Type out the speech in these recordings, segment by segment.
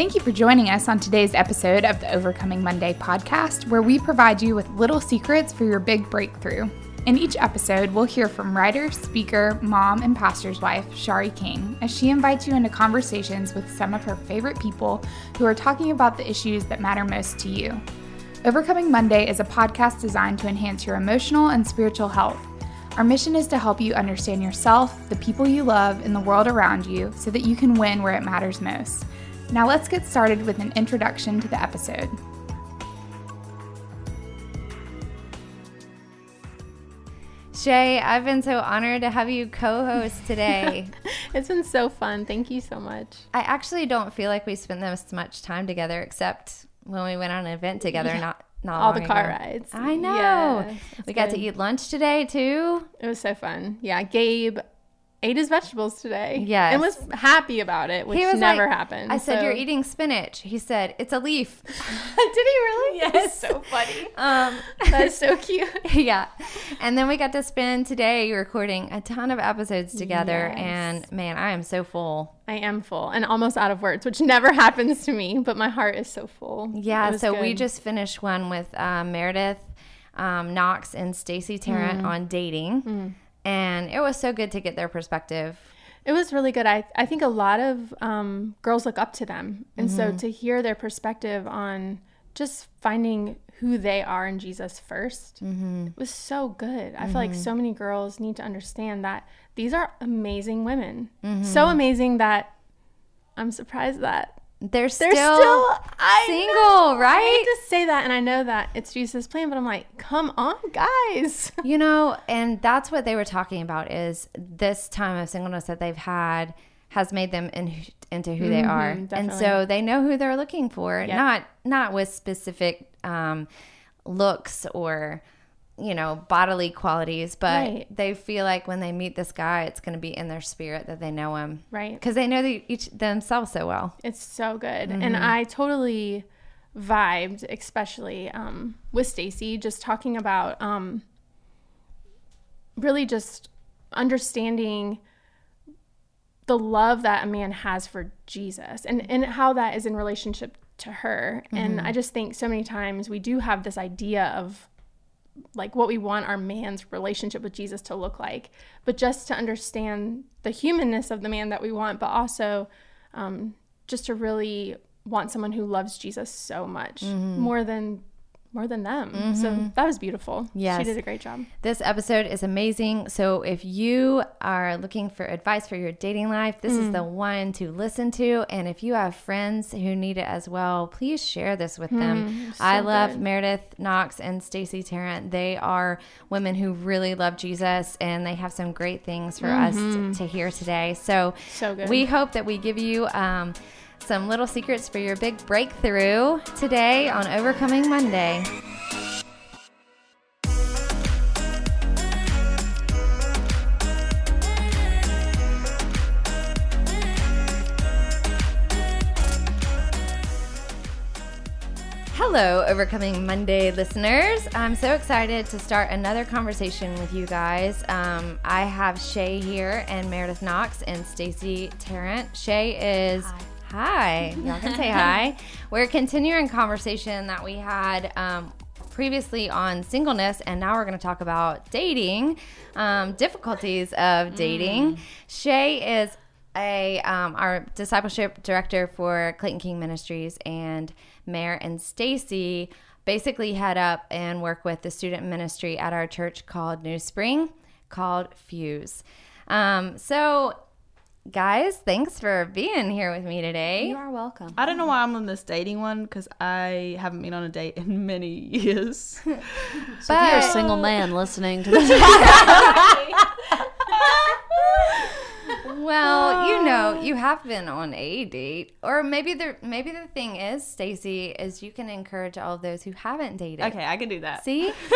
Thank you for joining us on today's episode of the Overcoming Monday podcast, where we provide you with little secrets for your big breakthrough. In each episode, we'll hear from writer, speaker, mom, and pastor's wife, Shari King, as she invites you into conversations with some of her favorite people who are talking about the issues that matter most to you. Overcoming Monday is a podcast designed to enhance your emotional and spiritual health. Our mission is to help you understand yourself, the people you love, and the world around you so that you can win where it matters most. Now, let's get started with an introduction to the episode. Shay, I've been so honored to have you co host today. it's been so fun. Thank you so much. I actually don't feel like we spent this much time together except when we went on an event together, yeah. not not all the car ago. rides. I know. Yeah, we got to eat lunch today too. It was so fun. Yeah, Gabe ate his vegetables today. Yes. And was happy about it, which he was never like, happened. I said, so. You're eating spinach. He said, It's a leaf. Did he really? Yes. so funny. Um, That's so cute. yeah. And then we got to spend today recording a ton of episodes together. Yes. And man, I am so full. I am full and almost out of words, which never happens to me, but my heart is so full. Yeah. So good. we just finished one with uh, Meredith um, Knox and Stacy Tarrant mm. on dating. Mm and it was so good to get their perspective. It was really good. I, I think a lot of um, girls look up to them. And mm-hmm. so to hear their perspective on just finding who they are in Jesus 1st mm-hmm. was so good. I mm-hmm. feel like mm-hmm. so many girls need to understand that these are amazing women. Mm-hmm. So amazing that I'm surprised that they're still, they're still single, know. right? I hate to say that, and I know that it's Jesus' plan, but I'm like, come on, guys. You know, and that's what they were talking about is this time of singleness that they've had has made them in, into who mm-hmm, they are, definitely. and so they know who they're looking for. Yep. Not not with specific um, looks or you know, bodily qualities, but right. they feel like when they meet this guy, it's going to be in their spirit that they know him. Right. Because they know the, each themselves so well. It's so good. Mm-hmm. And I totally vibed, especially um, with Stacy, just talking about um, really just understanding the love that a man has for Jesus and, and how that is in relationship to her. Mm-hmm. And I just think so many times we do have this idea of like what we want our man's relationship with Jesus to look like, but just to understand the humanness of the man that we want, but also um, just to really want someone who loves Jesus so much mm-hmm. more than more than them. Mm-hmm. So that was beautiful. Yes. She did a great job. This episode is amazing. So if you are looking for advice for your dating life, this mm. is the one to listen to. And if you have friends who need it as well, please share this with them. Mm, so I love good. Meredith Knox and Stacy Tarrant. They are women who really love Jesus and they have some great things for mm-hmm. us to, mm-hmm. to, hear today. So, so good. we hope that we give you um, some little secrets for your big breakthrough today on Overcoming Monday. Hello, Overcoming Monday listeners. I'm so excited to start another conversation with you guys. Um, I have Shay here and Meredith Knox and Stacy Tarrant. Shay is. Hi Hi. Y'all can say hi. We're continuing conversation that we had um, previously on singleness, and now we're going to talk about dating, um, difficulties of dating. Mm. Shay is a um, our discipleship director for Clayton King Ministries, and Mayor and Stacy basically head up and work with the student ministry at our church called New Spring, called Fuse. Um, so guys, thanks for being here with me today. You are welcome. I don't know why I'm on this dating one because I haven't been on a date in many years. so but, if you're a single man listening to this. well, you know, uh. you have been on a date, or maybe the maybe the thing is, Stacy, is you can encourage all of those who haven't dated. Okay, I can do that. See,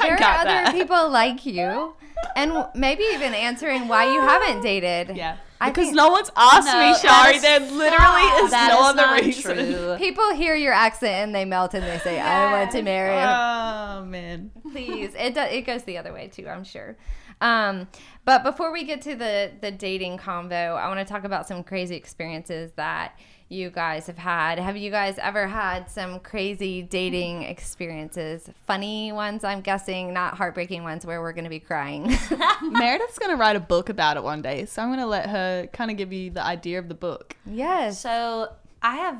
there are other that. people like you, and maybe even answering why you haven't dated. Yeah. Because think, no one's asked no, me, Shari. There literally is that no is other reason. True. People hear your accent and they melt and they say, yes. "I want to marry." Him. Oh man, please. It do, it goes the other way too. I'm sure. Um, but before we get to the the dating convo, I want to talk about some crazy experiences that you guys have had. Have you guys ever had some crazy dating experiences? Funny ones, I'm guessing, not heartbreaking ones where we're going to be crying. Meredith's gonna write a book about it one day, so I'm gonna let her kind of give you the idea of the book. yes. So I have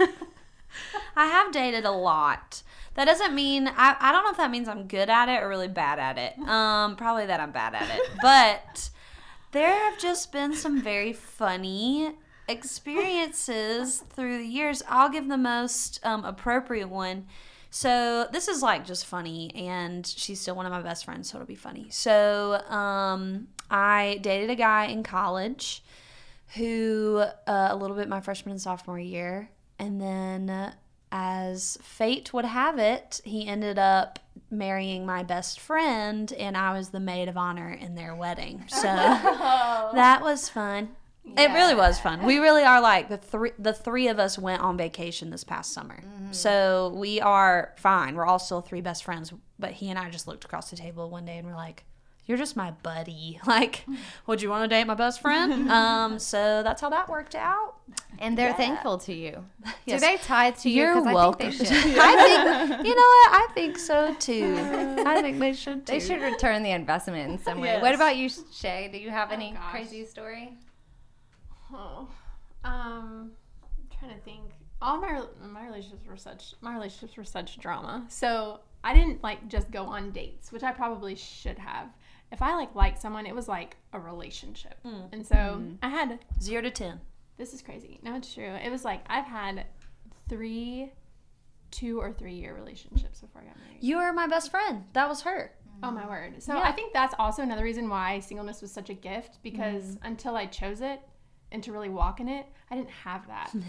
I have dated a lot. That doesn't mean I, I don't know if that means I'm good at it or really bad at it. Um, probably that I'm bad at it. But there have just been some very funny experiences through the years. I'll give the most um, appropriate one. So this is like just funny, and she's still one of my best friends, so it'll be funny. So um, I dated a guy in college who uh, a little bit my freshman and sophomore year, and then uh, as fate would have it, he ended up marrying my best friend, and I was the maid of honor in their wedding. So that was fun. It really was fun. We really are like the three. The three of us went on vacation this past summer, mm-hmm. so we are fine. We're all still three best friends. But he and I just looked across the table one day and we're like, "You're just my buddy. Like, would you want to date my best friend?" um, so that's how that worked out. and they're thankful to you. Yes. Do they tithe to you? You're 'Cause I welcome. Think they. I think you know what? I think so too. I think they should too. They should return the investment in some way. Yes. What about you, Shay? Do you have any gosh. crazy story? Oh, um, I'm trying to think. All my my relationships were such my relationships were such drama. So I didn't like just go on dates, which I probably should have. If I like liked someone, it was like a relationship, mm. and so mm-hmm. I had Zero to ten. this is crazy. No, it's true. It was like I've had three, two or three year relationships before I got married. You are my best friend. That was her. Oh my word. So Yeah. I think that's also another reason why singleness was such a gift because mm-hmm. until I chose it and to really walk in it, I didn't have that. Yeah.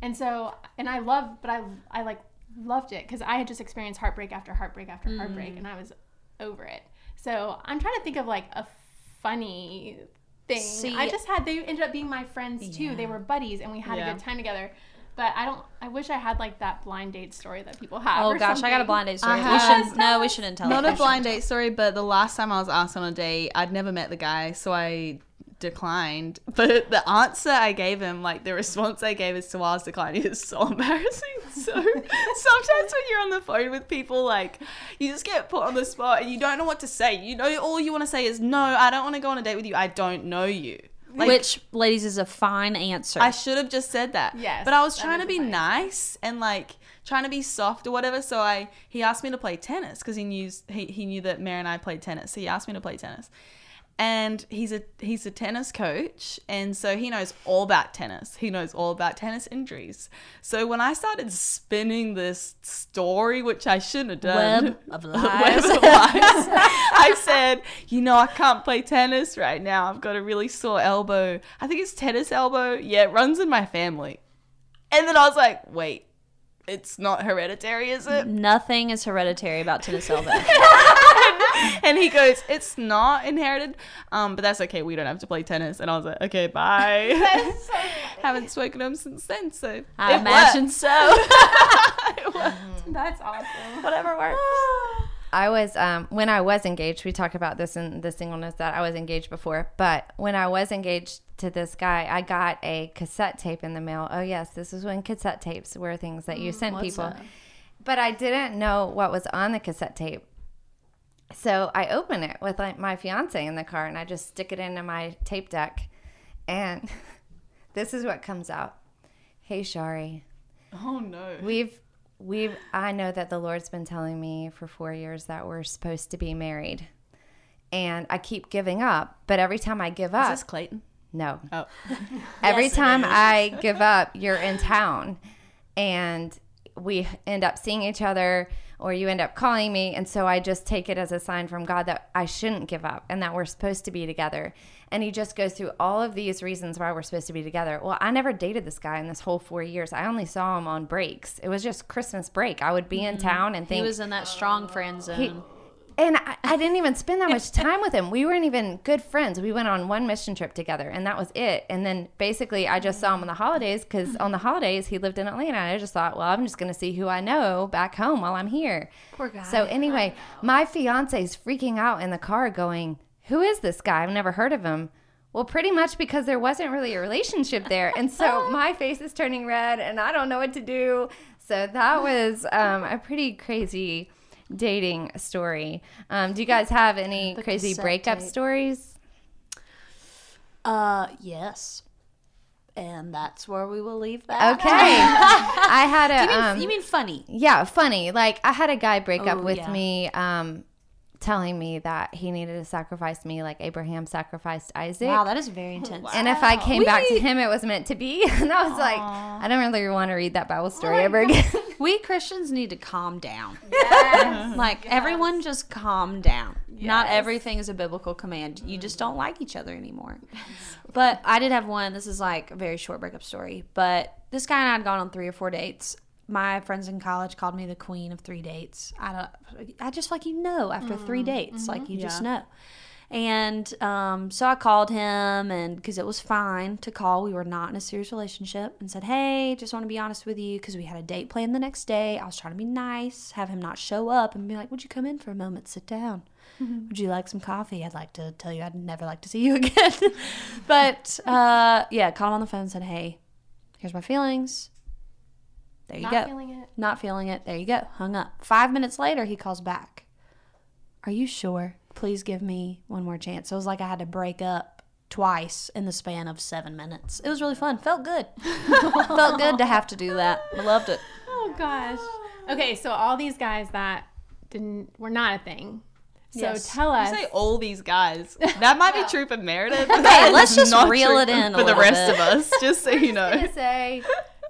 And so and I love but I I like loved it cuz I had just experienced heartbreak after heartbreak after heartbreak mm. and I was over it. So I'm trying to think of like a funny thing. See- I just had they ended up being my friends too. They were buddies and we had Yeah. a good time together. But I don't. I wish I had like that blind date story that people have. Oh or gosh, I got a blind date story. We have- should no, we shouldn't tell. Not it. a blind date story, but the last time I was asked on a date, I'd never met the guy, so I declined. But the answer I gave him, like the response I gave as to why I was declining, is so embarrassing. So sometimes when you're on the phone with people, like you just get put on the spot and you don't know what to say. You know, all you want to say is, "No, I don't want to go on a date with you. I don't know you." Like, Which, ladies, is a fine answer. I should have just said that. Yes, But I was trying to be fine. nice and like trying to be soft or whatever. So I he asked me to play tennis because he knew he, he knew that Mary and I played tennis. So he asked me to play tennis. And he's a he's a tennis coach, and so he knows all about tennis. He knows all about tennis injuries. So when I started spinning this story, which I shouldn't have done, Web of Web of lies. I said, you know, I can't play tennis right now. I've got a really sore elbow. I think it's tennis elbow. Yeah, it runs in my family. And then I was like, wait, it's not hereditary, is it? Nothing is hereditary about tennis elbow. and he goes, it's not inherited, um, but that's okay. We don't have to play tennis. And I was like, okay, bye. Haven't spoken to him since then, so I it imagine worked. so. Worked. That's awesome. Whatever works. I was um, when I was engaged. We talked about this in the singleness that I was engaged before. But when I was engaged to this guy, I got a cassette tape in the mail. Oh yes, this is when cassette tapes were things that you sent people. But I didn't know what was on the cassette tape. So I open it with like my fiance in the car, and I just stick it into my tape deck, and this is what comes out. Hey Shari, Oh no. We've we've I know that the Lord's been telling me for 4 years that we're supposed to be married. And I keep giving up, but every time I give Is up, this Clayton? no. Oh. Every time I give up, you're in town and we end up seeing each other or you end up calling me and so I just take it as a sign from God that I shouldn't give up and that we're supposed to be together. And he just goes through all of these reasons why we're supposed to be together. Well, I never dated this guy in this whole 4 years. I only saw him on breaks. It was just Christmas break. I would be in mm-hmm. town and think He was in that strong friend zone. he, and I, I didn't even spend that much time with him. We weren't even good friends. We went on one mission trip together, and that was it. And then basically, I just saw him on the holidays because on the holidays he lived in Atlanta. And I just thought, well, I'm just going to see who I know back home while I'm here. Poor guy. So anyway, my fiance's freaking out in the car, going, "Who is this guy? I've never heard of him. Well, pretty much because there wasn't really a relationship there. And so my face is turning red and I don't know what to do. So that was um, a pretty crazy dating story. Um, do you guys have any crazy cassette breakup tape. stories? Uh, yes. And that's where we will leave that. Okay. I had a. You mean, um, you mean funny? Yeah, funny. Like I had a guy break up Oh, with yeah. me, um, telling me that he needed to sacrifice me like Abraham sacrificed Isaac. Wow, that is very oh, intense. and if I came back to him, it was meant to be. And I was like, I don't really want to read that Bible oh story ever again. We Christians need to calm down. like everyone just calm down. Not everything is a biblical command. You just don't like each other anymore. But I did have one. This is like a very short breakup story. But this guy and I had gone on three or four dates. My friends in college called me the queen of three dates. I don't. I just like you know after three dates, like you just know. And um, so I called him, and because it was fine to call, we were not in a serious relationship, and said, "Hey, just want to be honest with you because we had a date planned the next day. I was trying to be nice, have him not show up, and be like, "Would you come in for a moment, sit down? Would you like some coffee? I'd like to tell you I'd never like to see you again." but uh, yeah, called him on the phone, and said, "Hey, here's my feelings. There you Not go. feeling it. Not feeling it. There you go. Hung up. Five minutes later, he calls back. Are you sure? Please give me one more chance. So it was like I had to break up twice in the span of seven minutes. It was really fun. Felt good. Felt good to have to do that. I loved it. Oh gosh. Okay, so all these guys that didn't were not a thing. So Yes. tell You us. say all these guys. That might be true for Meredith. Okay, let's just not reel it in a for the rest bit. of us. Just so you know. say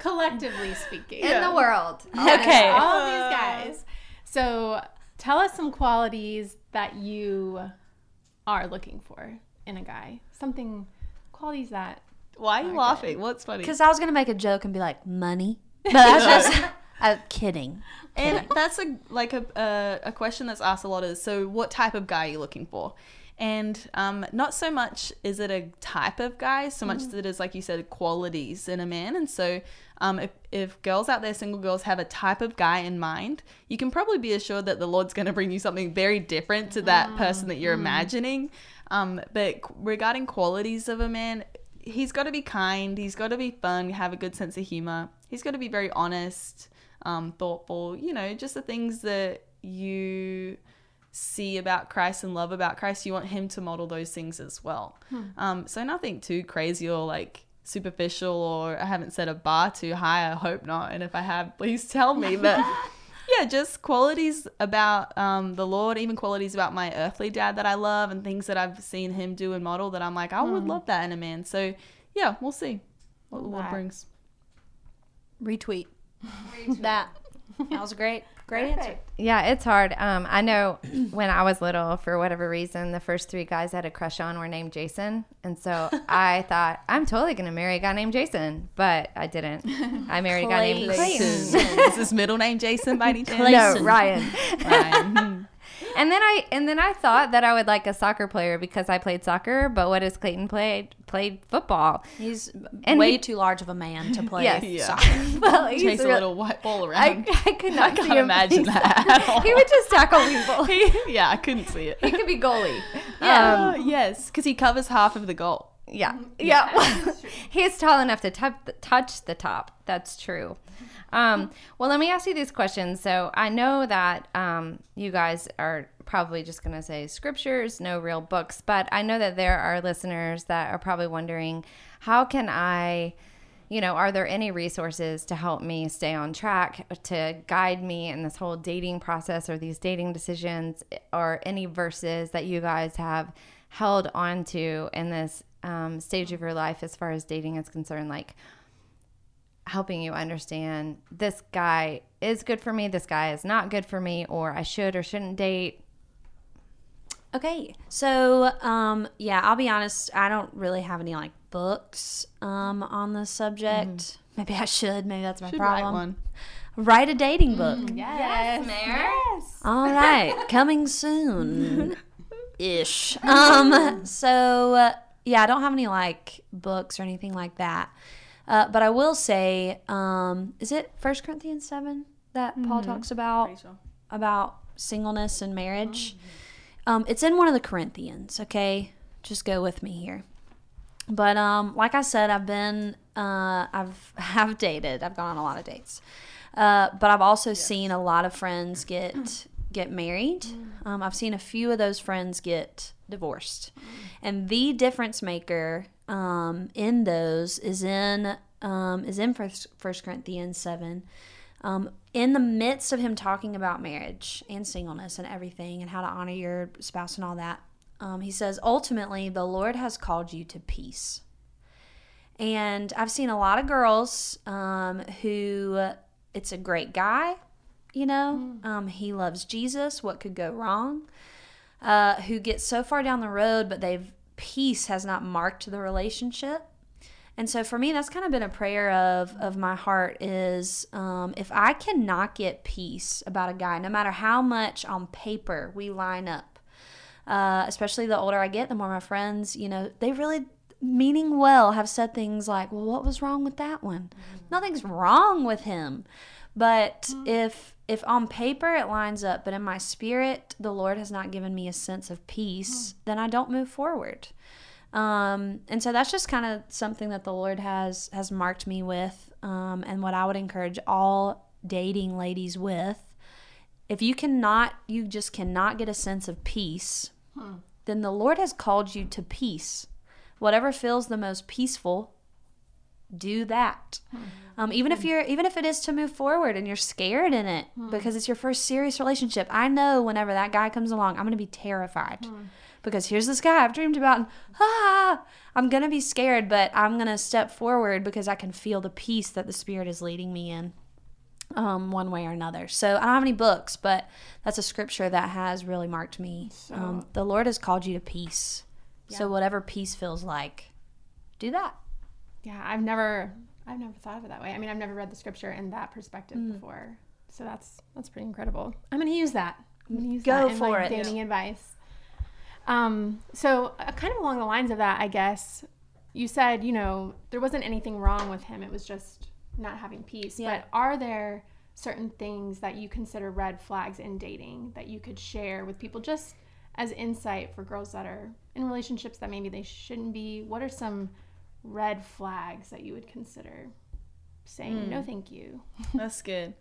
collectively speaking. in the world. Okay. all of these guys. So tell us some qualities that you are looking for in a guy. Something qualities that Why are you laughing? What's funny? Because I was going to make a joke and be like, money. But that's just uh, kidding. And that's a like a, a a question that's asked a lot is so what type of guy are you looking for? And um, not so much is it a type of guy, so much as it is like you said, qualities in a man. And so um, if if girls out there, single girls, have a type of guy in mind, you can probably be assured that the Lord's going to bring you something very different to that person that you're imagining. Um, but regarding qualities of a man, he's got to be kind. He's got to be fun. Have a good sense of humor. He's got to be very honest, um, thoughtful. You know, just the things that you see about Christ and love about Christ. You want him to model those things as well. Um, so nothing too crazy or like superficial. Or I haven't set a bar too high. I hope not. And if I have, please tell me. But. Yeah, just qualities about um, the Lord, even qualities about my earthly dad that I love, and things that I've seen him do and model that I'm like, I would love that in a man. So, yeah, we'll see what the Lord brings. Retweet. that. That was a great, great answer. Yeah, it's hard. Um, I know when I was little, for whatever reason, the first three guys I had a crush on were named Jason, and so I thought I'm totally gonna marry a guy named Jason, but I didn't. I married a guy named Clayton. Is his middle name Jason by any chance? No, Ryan. Ryan. And then I and then I thought that I would like a soccer player because I played soccer. But what has Clayton played? Played football. He's And way he- too large of a man to play Yes. Yeah. soccer. Well, he's Chase a real- little white ball around. I could not I see can't him imagine that at all. He would just tackle people. He- yeah, I couldn't see it. He could be goalie. Oh, yes, because he covers half of the goal. Yeah. Yeah. He's tall enough to tou- touch the top. That's true. Um, well, let me ask you these questions. So I know that um, you guys are probably just going to say scriptures, no real books, but I know that there are listeners that are probably wondering how can I. You know, are there any resources to help me stay on track, to guide me in this whole dating process or these dating decisions, or any verses that you guys have held on to in this um, stage of your life as far as dating is concerned? Like, helping you understand this guy is good for me, this guy is not good for me, or I should or shouldn't date. Okay, so um, yeah, I'll be honest. I don't really have any like books um, on this subject. Maybe I should. Maybe that's my Should problem. write one. Write a dating book. Yes, Mayor. All right, coming soon, ish. Um, so uh, yeah, I don't have any like books or anything like that. Uh, but I will say, um, is it First Corinthians seven that Paul talks about Pretty about singleness and marriage? Um, it's in one of the Corinthians. Okay, just go with me here. But um, like I said, I've been uh, I've have dated. I've gone on a lot of dates. Uh, but I've also seen a lot of friends get get married. Um, I've seen a few of those friends get divorced, and the difference maker um, in those is in um, is in First, First Corinthians seven. Um, in the midst of him talking about marriage and singleness and everything and how to honor your spouse and all that, um, he says, ultimately, the Lord has called you to peace. And I've seen a lot of girls um, who it's a great guy, you know, um, he loves Jesus. What could go wrong? Uh, who get so far down the road, but they've peace has not marked the relationship. And so for me, that's kind of been a prayer of of my heart is um, if I cannot get peace about a guy, no matter how much on paper we line up, uh, especially the older I get, the more my friends, you know, they really meaning well have said things like, "Well, what was wrong with that one?" Nothing's wrong with him, but if if on paper it lines up, but in my spirit the Lord has not given me a sense of peace, then I don't move forward. Um, and so that's just kind of something that the Lord has has marked me with, um, and what I would encourage all dating ladies with. If you cannot, you just cannot get a sense of peace, then the Lord has called you to peace. Whatever feels the most peaceful, do that. Um, even if you're, even if it is to move forward and you're scared in it because it's your first serious relationship. I know whenever that guy comes along, I'm going to be terrified because here's this guy I've dreamed about. And, ah, I'm going to be scared, but I'm going to step forward because I can feel the peace that the Spirit is leading me in. Um, one way or another. So I don't have any books, but that's a scripture that has really marked me. um, the Lord has called you to peace. So whatever peace feels like, do that. Yeah, I've never I've never thought of it that way. I mean, I've never read the scripture in that perspective Mm. before. So that's that's pretty incredible. I'm going to use that. I'm to use Go that in for my it. dating advice. Um, so uh, kind of along the lines of that, I guess you said, you know, there wasn't anything wrong with him. It was just not having peace. Yeah. But are there certain things that you consider red flags in dating that you could share with people just as insight for girls that are in relationships that maybe they shouldn't be? What are some red flags that you would consider saying no thank you? That's good.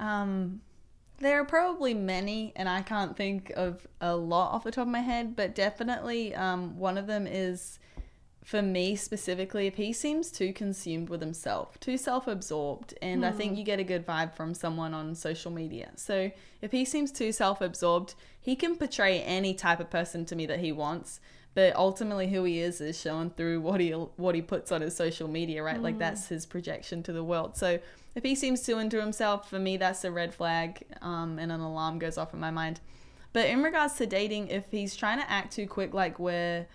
Um, there are probably many, and I can't think of a lot off the top of my head, but definitely um, one of them is for me specifically, if he seems too consumed with himself, too self absorbed, and I think you get a good vibe from someone on social media. So if he seems too self absorbed, he can portray any type of person to me that he wants. But ultimately, who he is is shown through what he what he puts on his social media, right? Like that's his projection to the world. So if he seems too into himself, for me, that's a red flag, um, and an alarm goes off in my mind. But in regards to dating, if he's trying to act too quick, like we're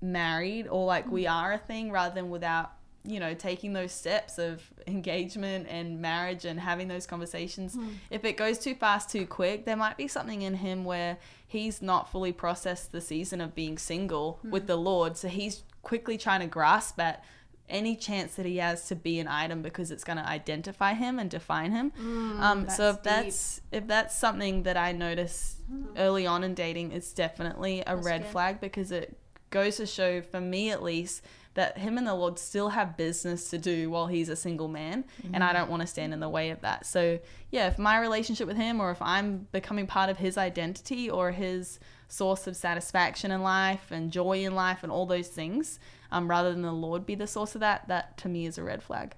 married or like we mm. are a thing, rather than without, you know, taking those steps of engagement and marriage and having those conversations, mm. if it goes too fast, too quick, there might be something in him where he's not fully processed the season of being single with mm. the Lord. So he's quickly trying to grasp at any chance that he has to be an item because it's going to identify him and define him. um, so if that's if that's something that I notice early on in dating, it's definitely a red flag because it goes to show, for me at least, that him and the Lord still have business to do while he's a single man, and I don't want to stand in the way of that. So yeah, if my relationship with him, or if I'm becoming part of his identity or his source of satisfaction in life and joy in life and all those things, um, rather than the Lord be the source of that, that to me is a red flag.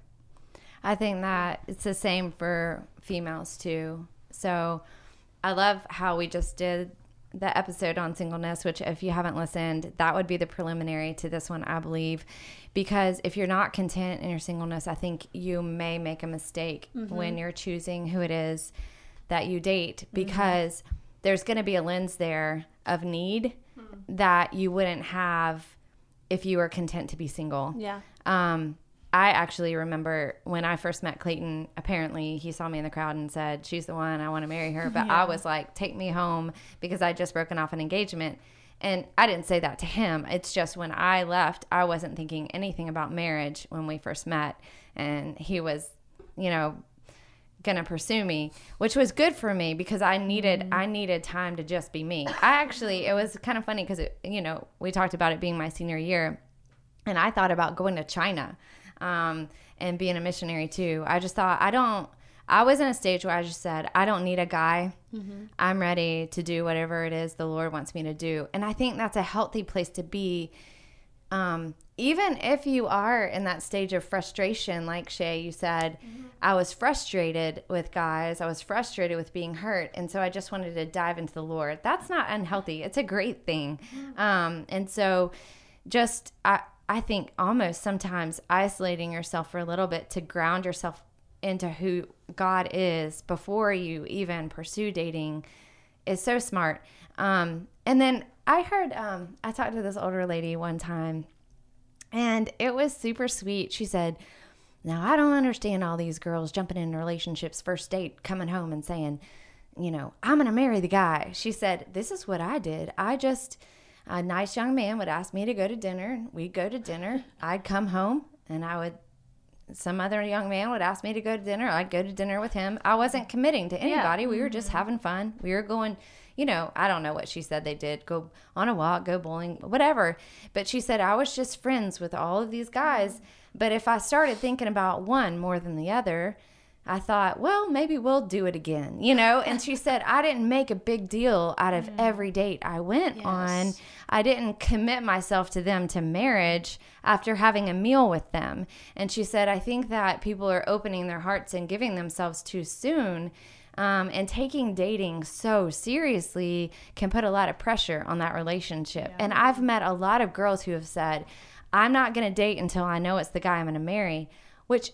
I think that it's the same for females too. So I love how we just did the episode on singleness, which, if you haven't listened, that would be the preliminary to this one, I believe. Because if you're not content in your singleness, I think you may make a mistake when you're choosing who it is that you date because there's going to be a lens there of need that you wouldn't have if you were content to be single. Yeah. Um, I actually remember when I first met Clayton, apparently he saw me in the crowd and said, She's the one, I want to marry her. But I was like, Take me home because I'd just broken off an engagement. And I didn't say that to him. It's just when I left, I wasn't thinking anything about marriage when we first met. And he was, you know, gonna pursue me which was good for me because i needed i needed time to just be me i actually it was kind of funny because you know we talked about it being my senior year and I thought about going to China um, and being a missionary too. I just thought I don't. I was in a stage where I just said I don't need a guy. Mm-hmm. I'm ready to do whatever it is the Lord wants me to do, and I think that's a healthy place to be. Um, even if you are in that stage of frustration, like Shay, you said, mm-hmm. I was frustrated with guys. I was frustrated with being hurt. And so I just wanted to dive into the Lord. That's not unhealthy. It's a great thing. Mm-hmm. Um, and so just, I, I think almost sometimes isolating yourself for a little bit to ground yourself into who God is before you even pursue dating is so smart. Um, and then I heard, um, I talked to this older lady one time and it was super sweet. She said, Now, I don't understand all these girls jumping in relationships, first date, coming home and saying, you know, I'm going to marry the guy. She said, This is what I did. I just, a nice young man would ask me to go to dinner. and We'd go to dinner. I'd come home and I would, some other young man would ask me to go to dinner. I'd go to dinner with him. I wasn't committing to anybody. Yeah. We were just having fun. We were going, you know, I don't know what she said they did go on a walk, go bowling, whatever. But she said, I was just friends with all of these guys. But if I started thinking about one more than the other, I thought, well, maybe we'll do it again, you know? And she said, I didn't make a big deal out of mm. every date I went yes. on. I didn't commit myself to them to marriage after having a meal with them. And she said, I think that people are opening their hearts and giving themselves too soon. Um, and taking dating so seriously can put a lot of pressure on that relationship. Yeah. And I've met a lot of girls who have said, I'm not going to date until I know it's the guy I'm going to marry, which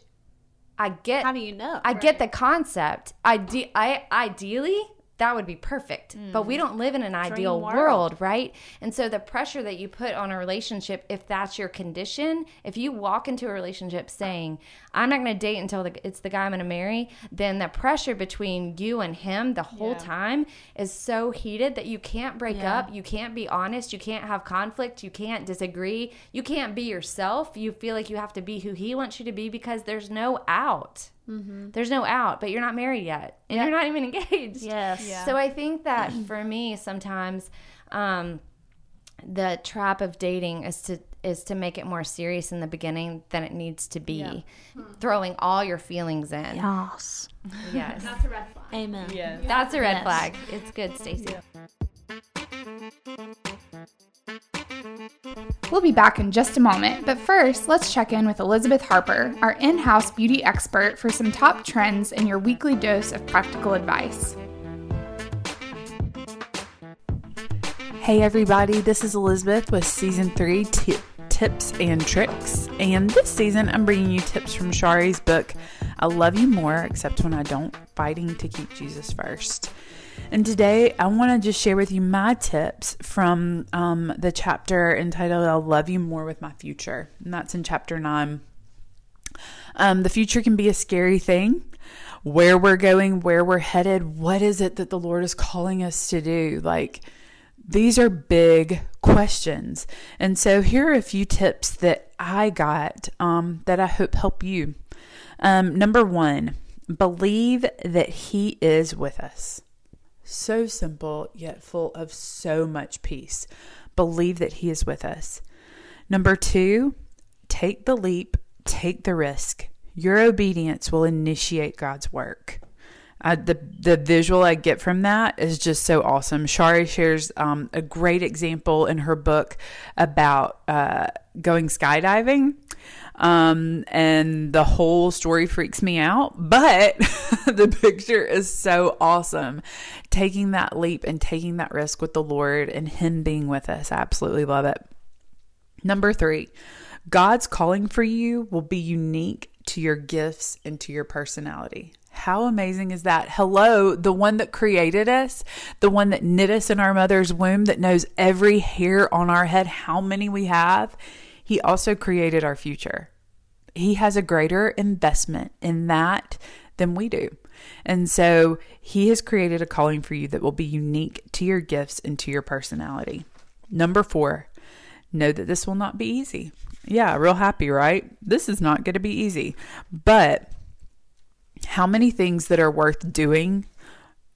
I get. How do you know? I right. get the concept. Ide- I ideally that would be perfect. Mm. But we mm. don't live in an Dream ideal world. world. right? And so the pressure that you put on a relationship, if that's your condition, if you walk into a relationship saying, I'm not going to date until the, it's the guy I'm going to marry, then the pressure between you and him the whole yeah. time is so heated that you can't break yeah. up. You can't be honest. You can't have conflict. You can't disagree. You can't be yourself. You feel like you have to be who he wants you to be because there's no out. Mm-hmm. There's no out, but you're not married yet, and yep. you're not even engaged. Yes. Yeah. So I think that for me, sometimes um, the trap of dating is to is to make it more serious in the beginning than it needs to be, yeah. hmm. throwing all your feelings in. Yes. Yes. That's a red flag. Amen. Yeah. That's a red yes. flag. It's good, Stacy. Yeah. We'll be back in just a moment, but first, let's check in with Elizabeth Harper, our in house beauty expert, for some top trends and your weekly dose of practical advice. Hey, everybody, this is Elizabeth with season three t- tips and tricks. And this season, I'm bringing you tips from Shari's book, I Love You More, except when I don't, fighting to keep Jesus first. And today I want to just share with you my tips from um, the chapter entitled I'll Love You More with My Future. And that's in chapter 9. Um, the future can be a scary thing. Where we're going, where we're headed, what is it that the Lord is calling us to do? Like, these are big questions. And so, here are a few tips that I got um, that I hope help you. Um, number one, believe that He is with us. So simple, yet full of so much peace. Believe that He is with us. Number two, take the leap, take the risk. Your obedience will initiate God's work. Uh, the the visual I get from that is just so awesome. Shari shares um, a great example in her book about uh, going skydiving. Um, and the whole story freaks me out, but the picture is so awesome. Taking that leap and taking that risk with the Lord and Him being with us. I absolutely love it. Number three, God's calling for you will be unique to your gifts and to your personality. How amazing is that? Hello, the one that created us, the one that knit us in our mother's womb, that knows every hair on our head, how many we have. He also created our future. He has a greater investment in that than we do. And so he has created a calling for you that will be unique to your gifts and to your personality. Number four, know that this will not be easy. Yeah, real happy, right? This is not going to be easy. But how many things that are worth doing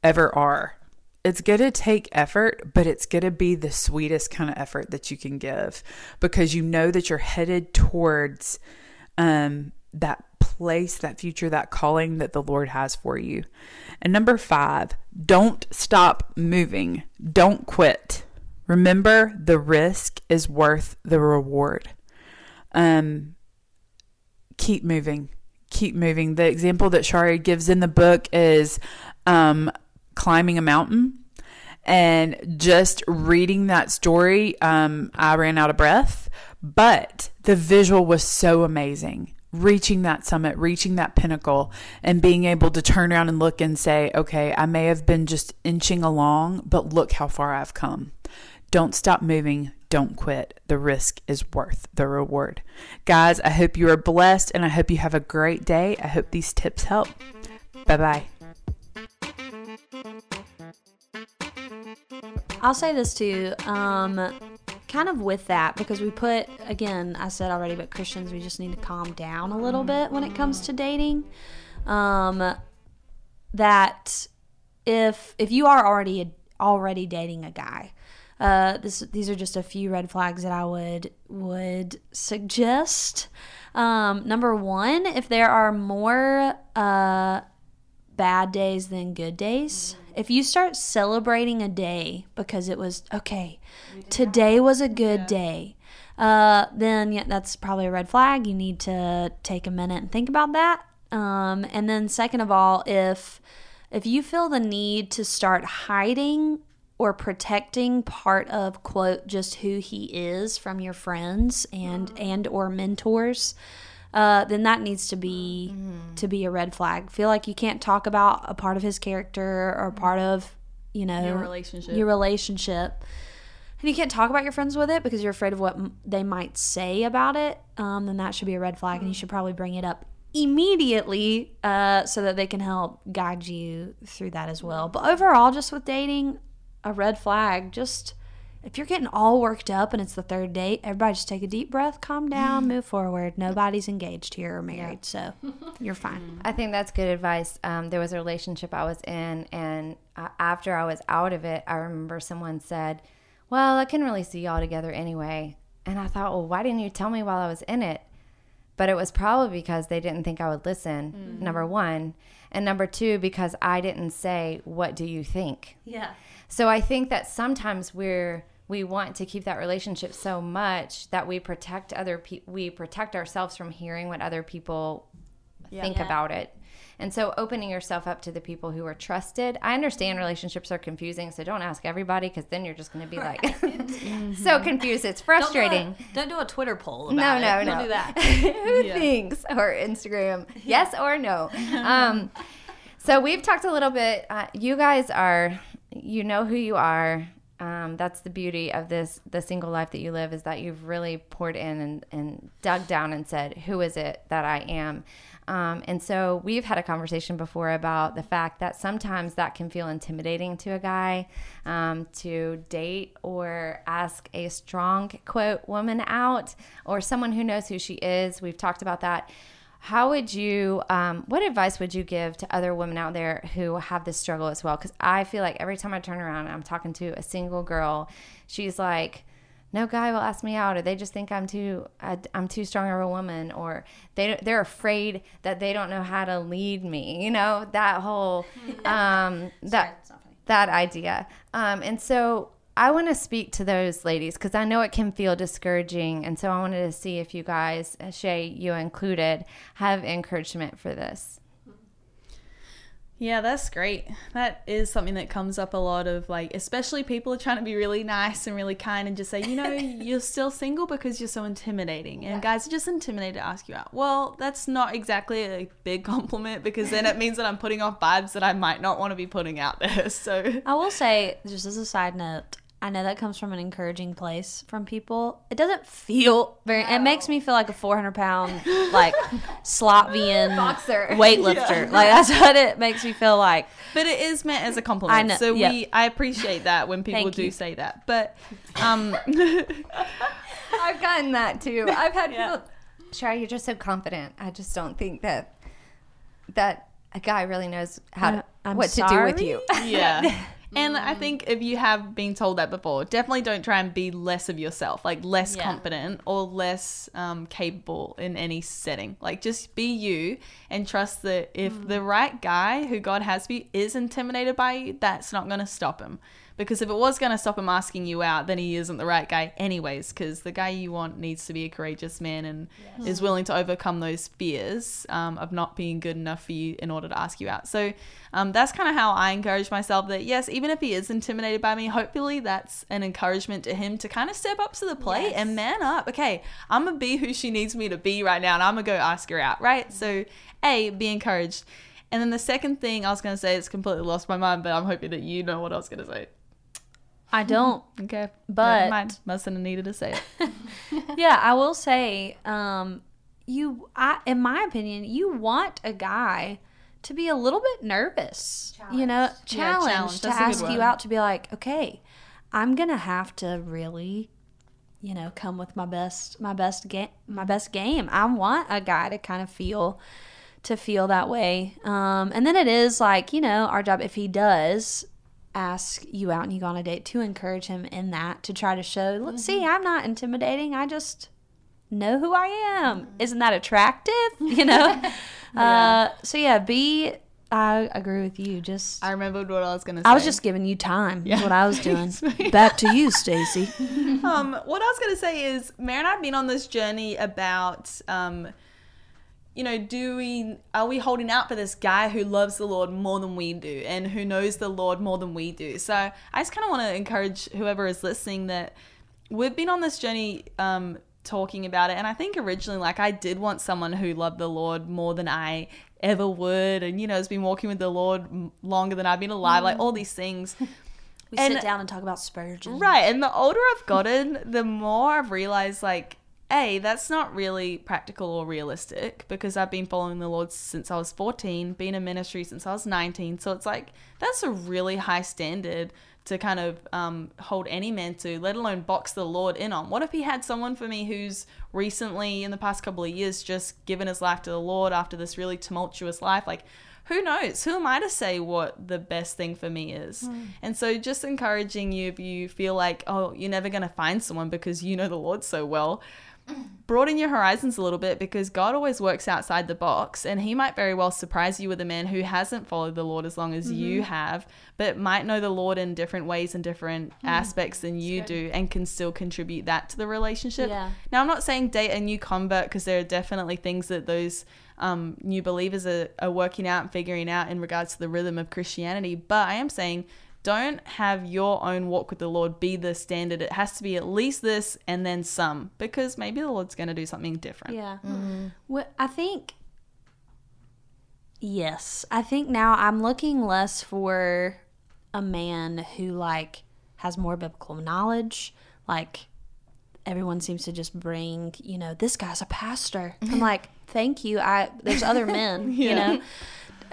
ever are? it's going to take effort, but it's going to be the sweetest kind of effort that you can give because you know that you're headed towards um, that place, that future, that calling that the Lord has for you. And number five, don't stop moving. Don't quit. Remember, the risk is worth the reward. Um, keep moving. Keep moving. The example that Shari gives in the book is um, climbing a mountain. And just reading that story, um, I ran out of breath. But the visual was so amazing. Reaching that summit, reaching that pinnacle, and being able to turn around and look and say, okay, I may have been just inching along, but look how far I've come. Don't stop moving. Don't quit. The risk is worth the reward. Guys, I hope you are blessed and I hope you have a great day. I hope these tips help. Bye bye. I'll say this too, um, kind of with that, because we put, again, I said already, but Christians, we just need to calm down a little bit when it comes to dating. Um, that if if you are already already dating a guy, uh, this these are just a few red flags that I would would suggest. Um, number one, if there are more uh, bad days than good days. If you start celebrating a day because it was okay, today was a good day, uh, then yeah, that's probably a red flag. You need to take a minute and think about that. Um, and then second of all, if if you feel the need to start hiding or protecting part of quote just who he is from your friends and and or mentors uh, then that needs to be to be a red flag. Feel like you can't talk about a part of his character or part of you know Your relationship. your relationship. And you can't talk about your friends with it because you're afraid of what m- they might say about it um, then that should be a red flag and you should probably bring it up immediately uh, so that they can help guide you through that as well. But overall just with dating a red flag just if you're getting all worked up and it's the third date everybody just take a deep breath calm down move forward nobody's engaged here or married so you're fine I think that's good advice. Um, there was a relationship I was in, and uh, after I was out of it, I remember someone said, Well, I couldn't really see y'all together anyway. And I thought, Well, why didn't you tell me while I was in it? But it was probably because they didn't think I would listen, number one. And number two, because I didn't say, What do you think? yeah So I think that sometimes we're we want to keep that relationship so much that we protect other people we protect ourselves from hearing what other people think about it. And so opening yourself up to the people who are trusted. I understand relationships are confusing, so don't ask everybody because then you're just going to be like so confused. It's frustrating. don't do a twitter poll No, about no, it no. don't do that Who thinks? Or Instagram, yes or no. Um, so we've talked a little bit. Uh, you guys are, you know who you are. Um, that's the beauty of this, the single life that you live, is that you've really poured in and, and dug down and said, "Who is it that I am?" Um, and so we've had a conversation before about the fact that sometimes that can feel intimidating to a guy um, to date or ask a strong quote woman out or someone who knows who she is. We've talked about that. How would you, um, what advice would you give to other women out there who have this struggle as well? Because I feel like every time I turn around and I'm talking to a single girl, she's like, no guy will ask me out or they just think i'm too I, i'm too strong of a woman or they they're afraid that they don't know how to lead me you know that whole um that that idea. Um and so i want to speak to those ladies because i know it can feel discouraging and so i wanted to see if you guys uh, shay you included have encouragement for this Yeah, that's great. That is something that comes up a lot of like, especially people are trying to be really nice and really kind and just say, you know, you're still single because you're so intimidating. And guys are just intimidated to ask you out. Well, that's not exactly a big compliment because then it means that I'm putting off vibes that I might not want to be putting out there. So, I will say, just as a side note, I know that comes from an encouraging place from people. It doesn't feel very. It makes me feel like a 400 pound like Latvian Boxer. weightlifter. Like that's what it makes me feel like. but it is meant as a compliment. I know, So yep. we, I appreciate that when people Thank do you. say that. But, um, i've gotten that too i've had people Shari, you're just so confident i just don't think that that a guy really knows how to, I'm what to do with you yeah. And I think if you have been told that before, definitely don't try and be less of yourself, like less Yeah. confident or less um, capable in any setting. Like just be you and trust that if the right guy who God has for you is intimidated by you, that's not going to stop him. Because if it was going to stop him asking you out, then he isn't the right guy, anyways. Because the guy you want needs to be a courageous man and is willing to overcome those fears um, of not being good enough for you in order to ask you out. So um, that's kind of how I encourage myself that, yes, even if he is intimidated by me, hopefully that's an encouragement to him to kind of step up to the plate and man up. Okay, I'm going to be who she needs me to be right now and I'm going to go ask her out, right? So, A, be encouraged. And then the second thing I was going to say, it's completely lost my mind, but I'm hoping that you know what I was going to say. I don't. Okay. But- Never mind. Mustn't have needed to say it. yeah, I will say, um, you, I, in my opinion, you want a guy to be a little bit nervous. You know, challenged challenged. to That's a good ask you out to be like, okay, I'm gonna have to really, you know, come with my best, my best game, my best game. I want a guy to kind of feel. To feel that way, um, and then it is like you know our job. If he does ask you out and you go on a date, to encourage him in that, to try to show, look, see, I'm not intimidating. I just know who I am. Isn't that attractive? You know? uh, so yeah, be I agree with you. Just I remembered what I was going to say. I was just giving you time. Is what I was doing. Back to you, Stacy. um, what I was going to say is, Mary and I have been on this journey about, um, you know, do we are we holding out for this guy who loves the Lord more than we do and who knows the Lord more than we do? So I just kind of want to encourage whoever is listening that we've been on this journey. Um, talking about it and i think originally like i did want someone who loved the lord more than i ever would and you know has been walking with the lord longer than i've been alive like all these things We And- sit down and talk about Spurgeon. Right. And the older I've gotten, the more I've realized, like, A, that's not really practical or realistic because I've been following the Lord since I was 14, been in ministry since I was 19. So it's like, that's a really high standard to kind of um, hold any man to, let alone box the Lord in on. What if he had someone for me who's recently, in the past couple of years, just given his life to the Lord after this really tumultuous life? Like, who knows? Who am I to say what the best thing for me is? And so, just encouraging you if you feel like, oh, you're never going to find someone because you know the Lord so well, broaden your horizons a little bit because God always works outside the box and He might very well surprise you with a man who hasn't followed the Lord as long as you have, but might know the Lord in different ways and different aspects than you do and can still contribute that to the relationship. Yeah. Now, I'm not saying date a new convert because there are definitely things that those um, new believers are, are working out and figuring out in regards to the rhythm of Christianity. But I am saying don't have your own walk with the Lord be the standard. It has to be at least this and then some because maybe the Lord's going to do something different. Yeah. Mm-hmm. Mm-hmm. What I think Yes. I think now I'm looking less for a man who like has more biblical knowledge, like everyone seems to just bring, you know, this guy's a pastor. I'm like, "Thank you. I there's other men, you know."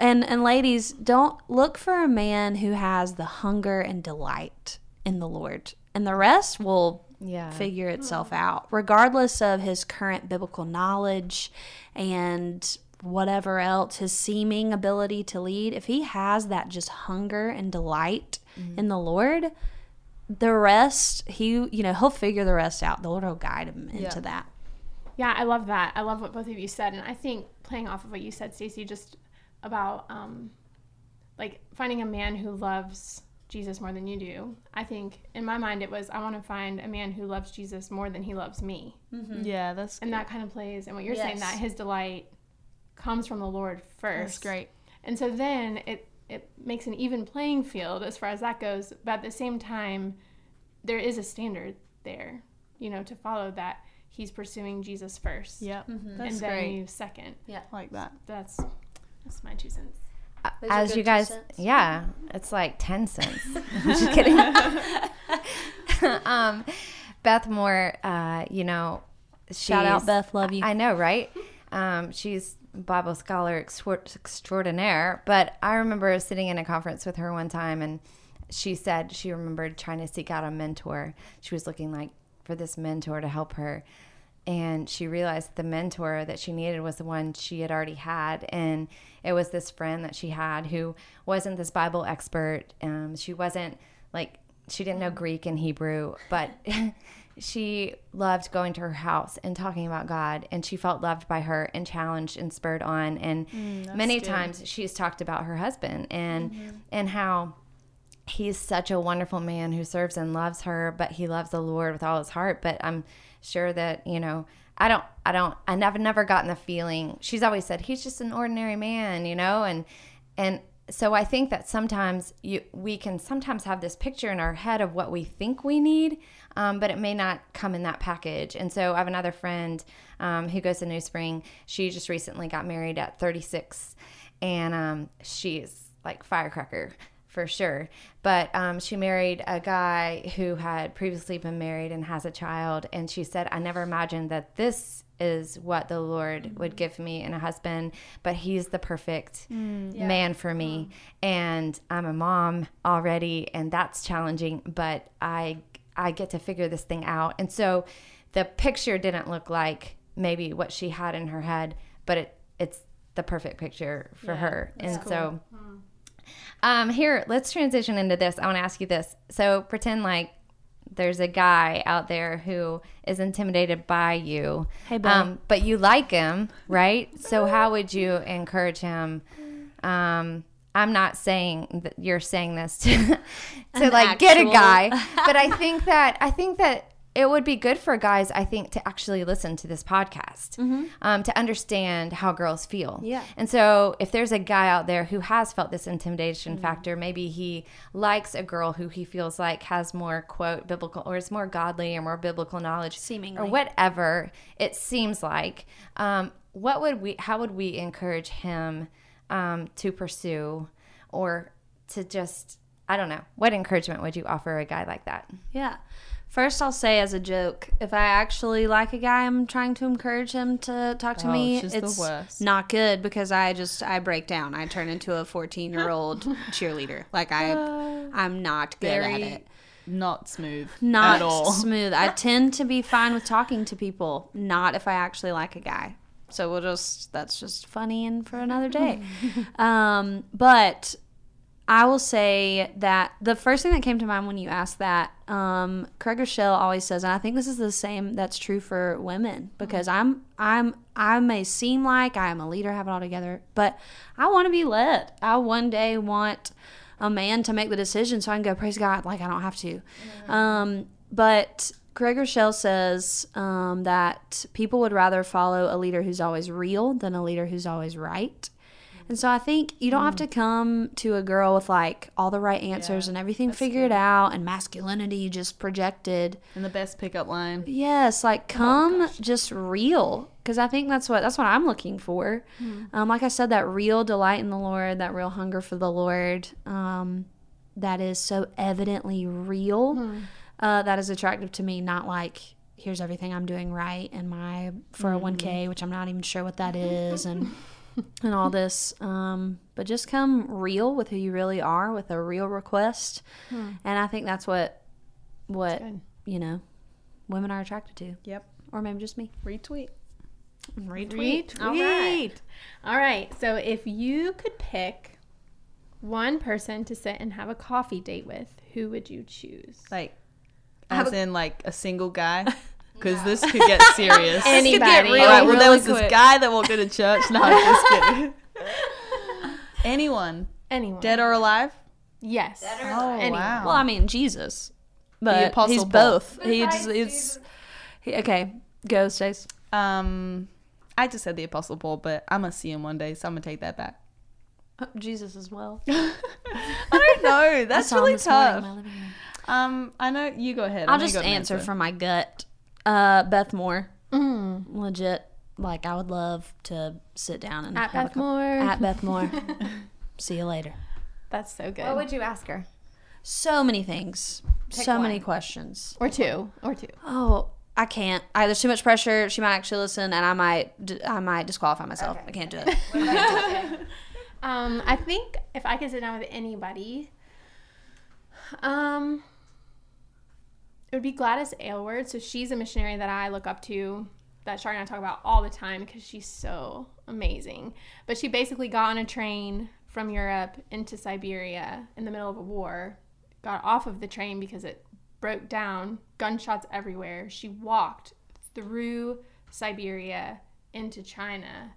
And and ladies, don't look for a man who has the hunger and delight in the Lord. And the rest will Yeah. figure hmm. itself out, regardless of his current biblical knowledge and whatever else, his seeming ability to lead. If he has that just hunger and delight mm-hmm. in the Lord, the rest, he, you know, he'll figure the rest out. The Lord will guide him into that. Yeah, I love that. I love what both of you said, and I think playing off of what you said, Stacey, just about um, like finding a man who loves Jesus more than you do. I think in my mind it was I want to find a man who loves Jesus more than he loves me, Yeah, that's and that kind of plays. And what you're saying that his delight comes from the Lord first. that's great. And so then it it makes an even playing field as far as that goes. But at the same time, there is a standard there, you know, to follow that he's pursuing Jesus first. Yep, And that's then great. you second. Yeah. like that. That's that's my two cents. As you guys, yeah, it's like 10 cents. I'm just kidding. um, Beth Moore, uh, you know, Shout out, she's- Beth. Love you. I know, right? Um, she's Bible scholar extraordinaire. But I remember sitting in a conference with her one time, and she said she remembered trying to seek out a mentor. She was looking like for this mentor to help her, and she realized the mentor that she needed was the one she had already had. And it was this friend that she had who wasn't this bible expert. Um, she wasn't like she didn't know greek and hebrew but she loved going to her house and talking about god. And she felt loved by her and challenged and spurred on. And many times she's talked about her husband and and how he's such a wonderful man who serves and loves her but he loves the lord with all his heart. But i'm sure that you know i don't i don't i never never gotten the feeling. She's always said he's just an ordinary man you know and and so i think that sometimes you we can sometimes have this picture in our head of what we think we need um, but it may not come in that package. And so i have another friend um, who goes to NewSpring. She just recently got married at 36 and um, she's like firecracker for sure. But um, she married a guy who had previously been married and has a child. And she said, I never imagined that this is what the Lord would give me in a husband, but he's the perfect man for me. And I'm a mom already, and that's challenging, but I I get to figure this thing out. And so the picture didn't look like maybe what she had in her head, but it it's the perfect picture for her. And so um, here, let's transition into this. I want to ask you this. So pretend like there's a guy out there who is intimidated by you. Hey, um, but you like him, right? So how would you encourage him? Um, I'm not saying that you're saying this to, to like get a guy, but I think that I think that it would be good for guys. I think to actually listen to this podcast, um, to understand how girls feel. Yeah. And so, if there's a guy out there who has felt this intimidation factor, maybe he likes a girl who he feels like has more quote biblical or is more godly or more biblical knowledge, Seemingly. or whatever it seems like. Um, what would we? How would we encourage him um, to pursue, or to just? I don't know. What encouragement would you offer a guy like that? Yeah. First, I'll say as a joke, if I actually like a guy, I'm trying to encourage him to talk to Oh, me. it's worst. not good because I just I break down. I turn into a 14 year old cheerleader. Like I, I'm not good at it. not smooth Not at all. smooth. I tend to be fine with talking to people. Not if I actually like a guy. So we'll just that's just funny and for another day. um, but I will say that the first thing that came to mind when you asked that, um, Craig Groeschel always says, and I think this is the same that's true for women because I'm I'm I may seem like I am a leader, have it all together, but I want to be led. I one day want a man to make the decision so I can go praise God like I don't have to. Um, but Craig Groeschel says um, that people would rather follow a leader who's always real than a leader who's always right. And so I think you don't have to come to a girl with like all the right answers and everything figured out and masculinity just projected. And the best pickup line. Yes, like come just real because I think that's what that's what I'm looking for. Um, like I said, that real delight in the Lord, that real hunger for the Lord, um, that is so evidently real. Uh, that is attractive to me. Not like here's everything I'm doing right and my 401k, which I'm not even sure what that is, and and all this. Um, but just come real with who you really are, with a real request, and I think that's what what good. you know women are attracted to, Yep. or maybe just me. Retweet. Retweet. Retweet. All right. All right. So if you could pick one person to sit and have a coffee date with, who would you choose? Like, as in like a single guy. Because this could get serious. Anybody. All right. Well, there was really this guy that walked into church. No, I'm just kidding. Anyone, Anyone. dead or alive? Yes. Oh Anyone. wow. Well, I mean Jesus, but Apostle he's Paul. both. He's, he's he, okay. Go, Stace. Um, I just said the Apostle Paul, but I'm gonna see him one day, so I'm gonna take that back. Jesus as well. I don't know. That's really this morning tough. my living room. Um, I know you go ahead. I I'll know you just got an answer from my gut. Uh, Beth Moore, legit. Like I would love to sit down and At have a Beth co- Moore. At Beth Moore. see you later. That's so good. What would you ask her? So many things. so many questions. or two. Or two. Oh, I can't. I, there's too much pressure. She might actually listen, and I might. I might disqualify myself. I can't do it. Um, I think if I could sit down with anybody, um, it would be Gladys Aylward. So she's a missionary that I look up to that Shari and I talk about all the time because she's so amazing. But she basically got on a train from Europe into Siberia in the middle of a war, got off of the train because it broke down, gunshots everywhere. She walked through Siberia into China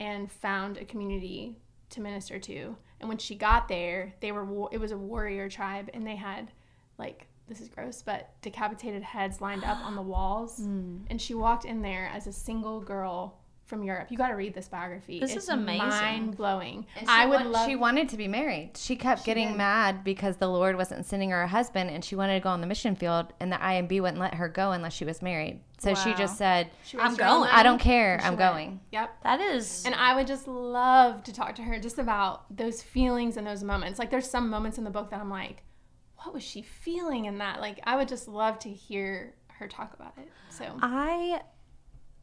and found a community to minister to. And when she got there, they were it was a warrior tribe and they had like this is gross, but decapitated heads lined up on the walls. Hmm. And she walked in there as a single girl from Europe. You got to read this biography. This it's is amazing. Mind blowing. I she would wa- love. She wanted to be married. She kept getting mad because the Lord wasn't sending her a husband, and she wanted to go on the mission field, and the IMB wouldn't let her go unless she was married. So she just said, she I'm raised her own going. "I don't care. I'm went. going." Yep. That is. And I would just love to talk to her just about those feelings and those moments. Like there's some moments in the book that I'm like, what was she feeling in that? Like I would just love to hear her talk about it. So I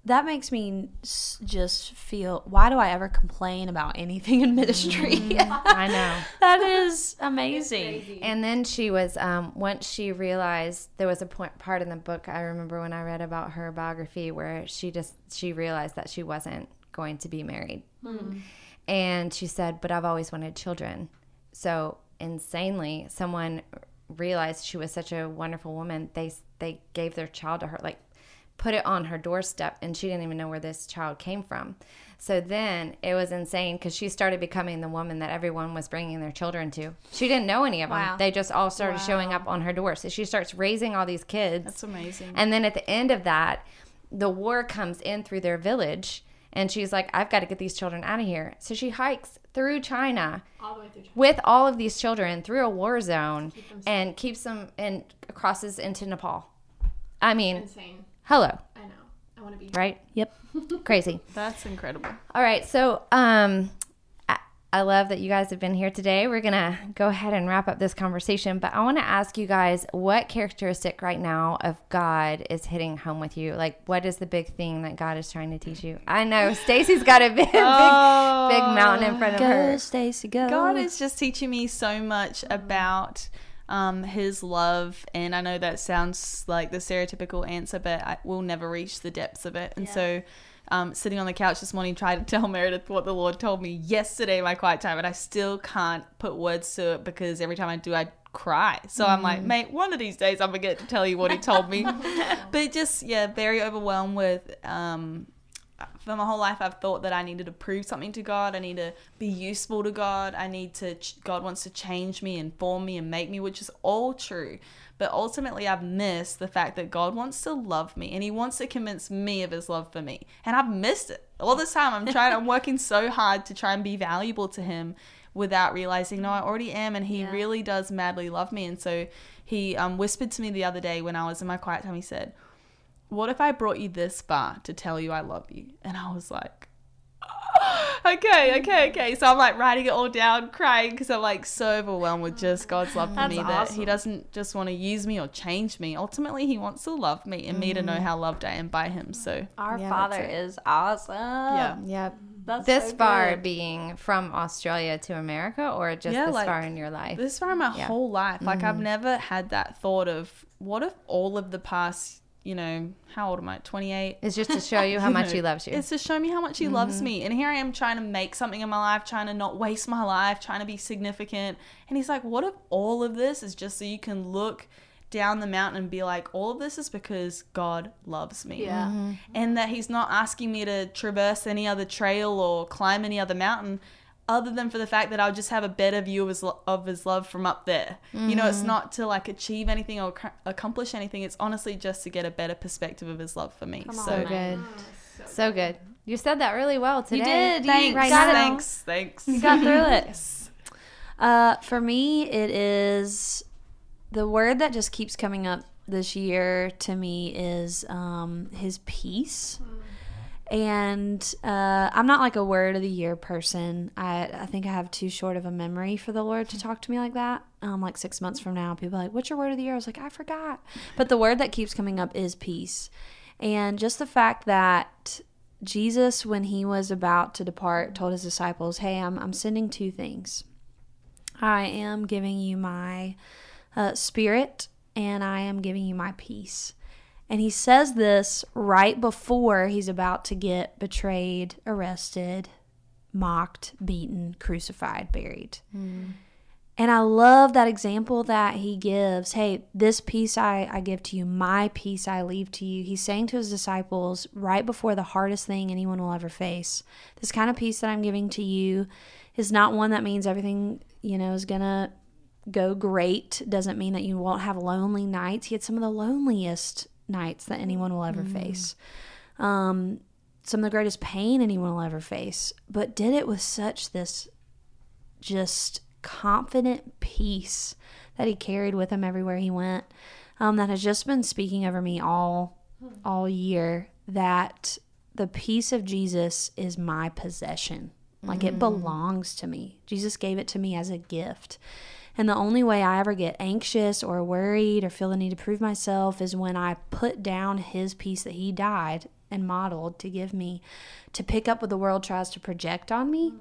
that makes me just feel why do I ever complain about anything in ministry? I know. that is amazing. And then she was um, once she realized there was a point part in the book I remember when I read about her biography where she just she realized that she wasn't going to be married, and she said, "But I've always wanted children." So insanely, someone realized she was such a wonderful woman. They they gave their child to her, like put it on her doorstep, and she didn't even know where this child came from. So then it was insane because she started becoming the woman that everyone was bringing their children to. She didn't know any of them. They just all started showing up on her door. So she starts raising all these kids. That's amazing. And then at the end of that, the war comes in through their village, and she's like, I've got to get these children out of here. So she hikes through China all the way through. with all of these children through a war zone and keeps them and crosses into Nepal. I mean, Insane. hello, I know. I want to be. right? Yep. Crazy. That's incredible. All right, so um, I, I love that you guys have been here today. We're gonna go ahead and wrap up this conversation, but I want to ask you guys what characteristic right now of God is hitting home with you. Like, what is the big thing that God is trying to teach you? I know Stacy's got a big, big, big mountain in front of Go, her. Stacy, go. God is just teaching me so much about um, His love, and I know that sounds like the stereotypical answer, but I will never reach the depths of it. And so, um, sitting on the couch this morning, trying to tell Meredith what the Lord told me yesterday in my quiet time, and I still can't put words to it because every time I do, I cry. So I'm like, mate, one of these days I'm gonna get to tell you what He told me. but just yeah, very overwhelmed with um, for my whole life I've thought that I needed to prove something to God. I need to be useful to God. I need to God wants to change me and form me and make me, which is all true. But ultimately I've missed the fact that God wants to love me and he wants to convince me of his love for me. And I've missed it. All this time I'm trying I'm working so hard to try and be valuable to him without realizing no I already am and he really does madly love me. And so he um, whispered to me the other day when I was in my quiet time he said, what if I brought you this far to tell you I love you? And I was like, okay, okay, okay. So I'm like writing it all down, crying because I'm like so overwhelmed with just God's love for That's me that. He doesn't just want to use me or change me. Ultimately, He wants to love me and me to know mm. how loved I am by Him. So Our Yeah, Father is awesome. yeah, yeah. That's This so far good. being from Australia to America, or just Yeah, this like, far in your life? this far in my Yeah. whole life, like I've mm. never had that thought of what if all of the past, you know, how old am I? 28. It's just to show you how you much know, He loves you. It's to show me how much he loves mm-hmm. me. And here I am trying to make something in my life, trying to not waste my life, trying to be significant. And he's like, What if all of this is just so you can look down the mountain and be like, All of this is because God loves me. Yeah. Mm-hmm. And that he's not asking me to traverse any other trail or climb any other mountain. Other than for the fact that I'll just have a better view of his, lo- of his love from up there. You know, it's not to like achieve anything or ac- accomplish anything. It's honestly just to get a better perspective of his love for me. so so good. So good. You said that really well today. You did. Thanks. Right got thanks. Thanks. You got through it. Uh, for me, it is the word that just keeps coming up this year to me is um, his peace. And uh, I'm not like a word of the year person. I, I think I have too short of a memory for the Lord to talk to me like that. Um, like six months from now, people like, What's your word of the year? I was like, I forgot. But the word that keeps coming up is peace. And just the fact that Jesus, when he was about to depart, told his disciples, Hey, I'm, I'm sending two things. I am giving you my uh, spirit and I am giving you my peace. And he says this right before he's about to get betrayed, arrested, mocked, beaten, crucified, buried. And I love that example that he gives. Hey, this peace I, I give to you, my peace I leave to you. He's saying to his disciples right before the hardest thing anyone will ever face this kind of peace that I'm giving to you is not one that means everything, you know, is going to go great. Doesn't mean that you won't have lonely nights. He had some of the loneliest nights that anyone will ever face. Um, some of the greatest pain anyone will ever face, but did it with such this just confident peace that he carried with him everywhere he went. Um, that has just been speaking over me all all year. That the peace of Jesus is my possession. Like it belongs to me. Jesus gave it to me as a gift. And the only way I ever get anxious or worried or feel the need to prove myself is when I put down his peace that he died and modeled to give me to pick up what the world tries to project on me.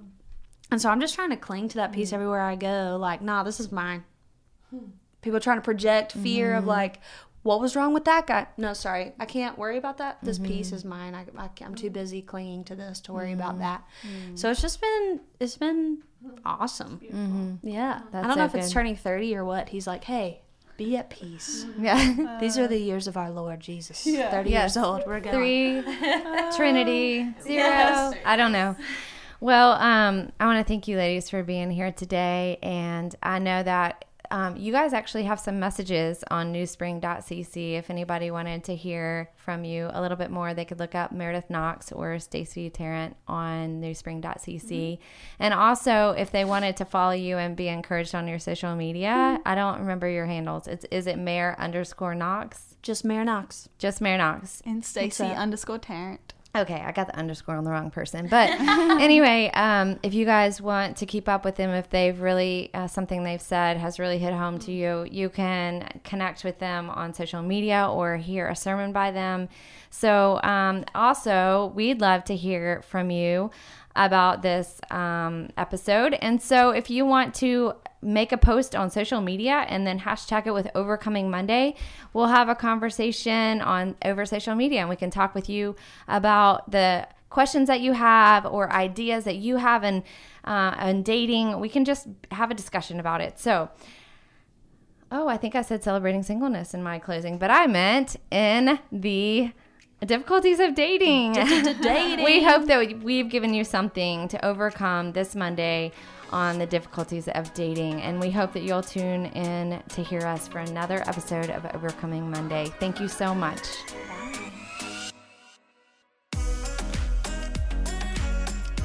And so I'm just trying to cling to that peace mm-hmm. everywhere I go. Like, nah, this is mine. Hmm. People trying to project fear of mm-hmm. like, what was wrong with that guy? No, sorry, I can't worry about that. This mm-hmm. peace is mine. I, I, am too busy clinging to this to worry about mm-hmm. that. Mm. So it's just been, it's been awesome. Mm-hmm. Yeah, That's I don't so know if it's good. turning 30 or what. He's like, hey, be at peace. Yeah. These are the uh, years of our Lord Jesus. Yeah. 30 Yes. years old. We're going. Three, Trinity, zero. I don't know. Well, um, I want to thank you ladies for being here today. And I know that um, you guys actually have some messages on newspring.cc. If anybody wanted to hear from you a little bit more, they could look up Meredith Knox or Stacy Tarrant on newspring.cc. Mm-hmm. And also, if they wanted to follow you and be encouraged on your social media, mm-hmm. I don't remember your handles. It's Is it Mayor underscore Knox? Just Mayor Knox. Just Mayor Knox. And Stacy uh, underscore Tarrant. Okay, I got the underscore on the wrong person. But anyway, um, if you guys want to keep up with them, if they've really, uh, something they've said has really hit home to you, you can connect with them on social media or hear a sermon by them. So, um, also, we'd love to hear from you about this um, episode. And so, if you want to make a post on social media and then hashtag it with Overcoming Monday, we'll have a conversation on over social media and we can talk with you about the questions that you have or ideas that you have in, uh, in dating. We can just have a discussion about it. So, oh, I think I said celebrating singleness in my closing, but I meant in the difficulties of dating. dating. we hope that we've given you something to overcome this Monday on the difficulties of dating. And we hope that you'll tune in to hear us for another episode of Overcoming Monday. Thank you so much.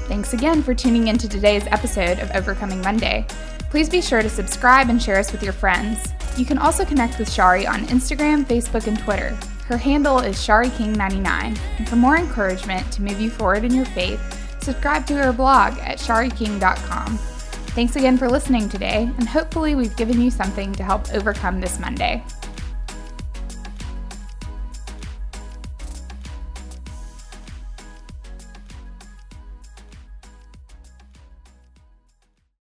Thanks again for tuning into today's episode of Overcoming Monday. Please be sure to subscribe and share us with your friends. You can also connect with Shari on Instagram, Facebook, and Twitter. Her handle is ShariKing99. And for more encouragement to move you forward in your faith, subscribe to her blog at shariking.com. Thanks again for listening today, and hopefully, we've given you something to help overcome this Monday.